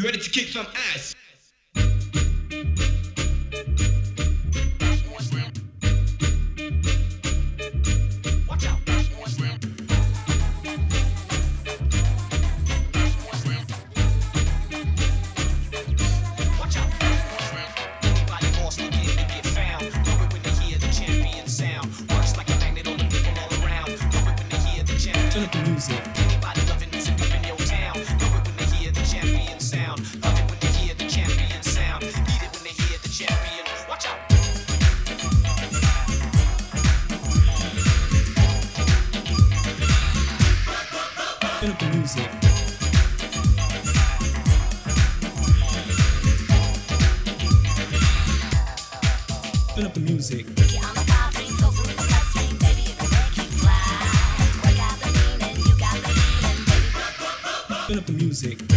You ready to kick some ass? out the music. Turn up the music.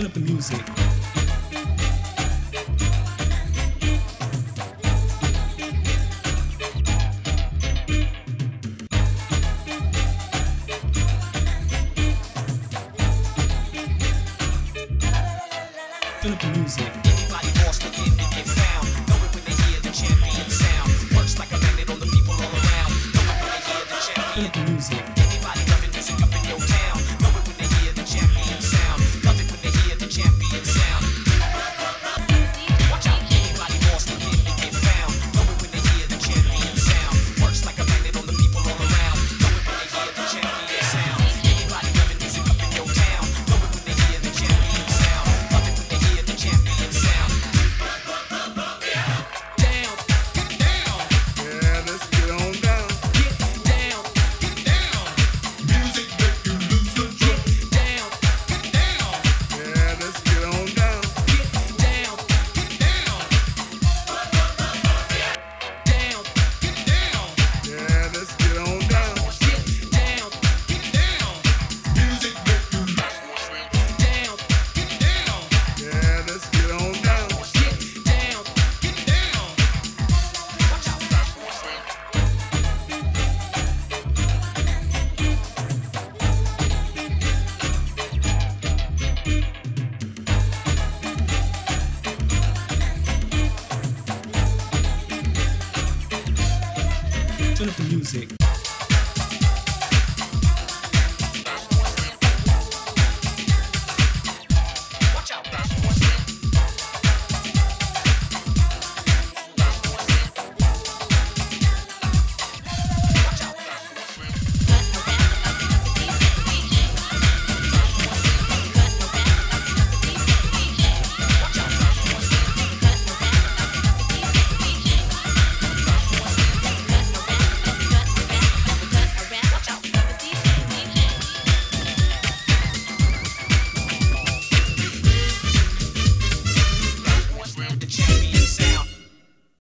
turn up the music. Turn up the music. up the music.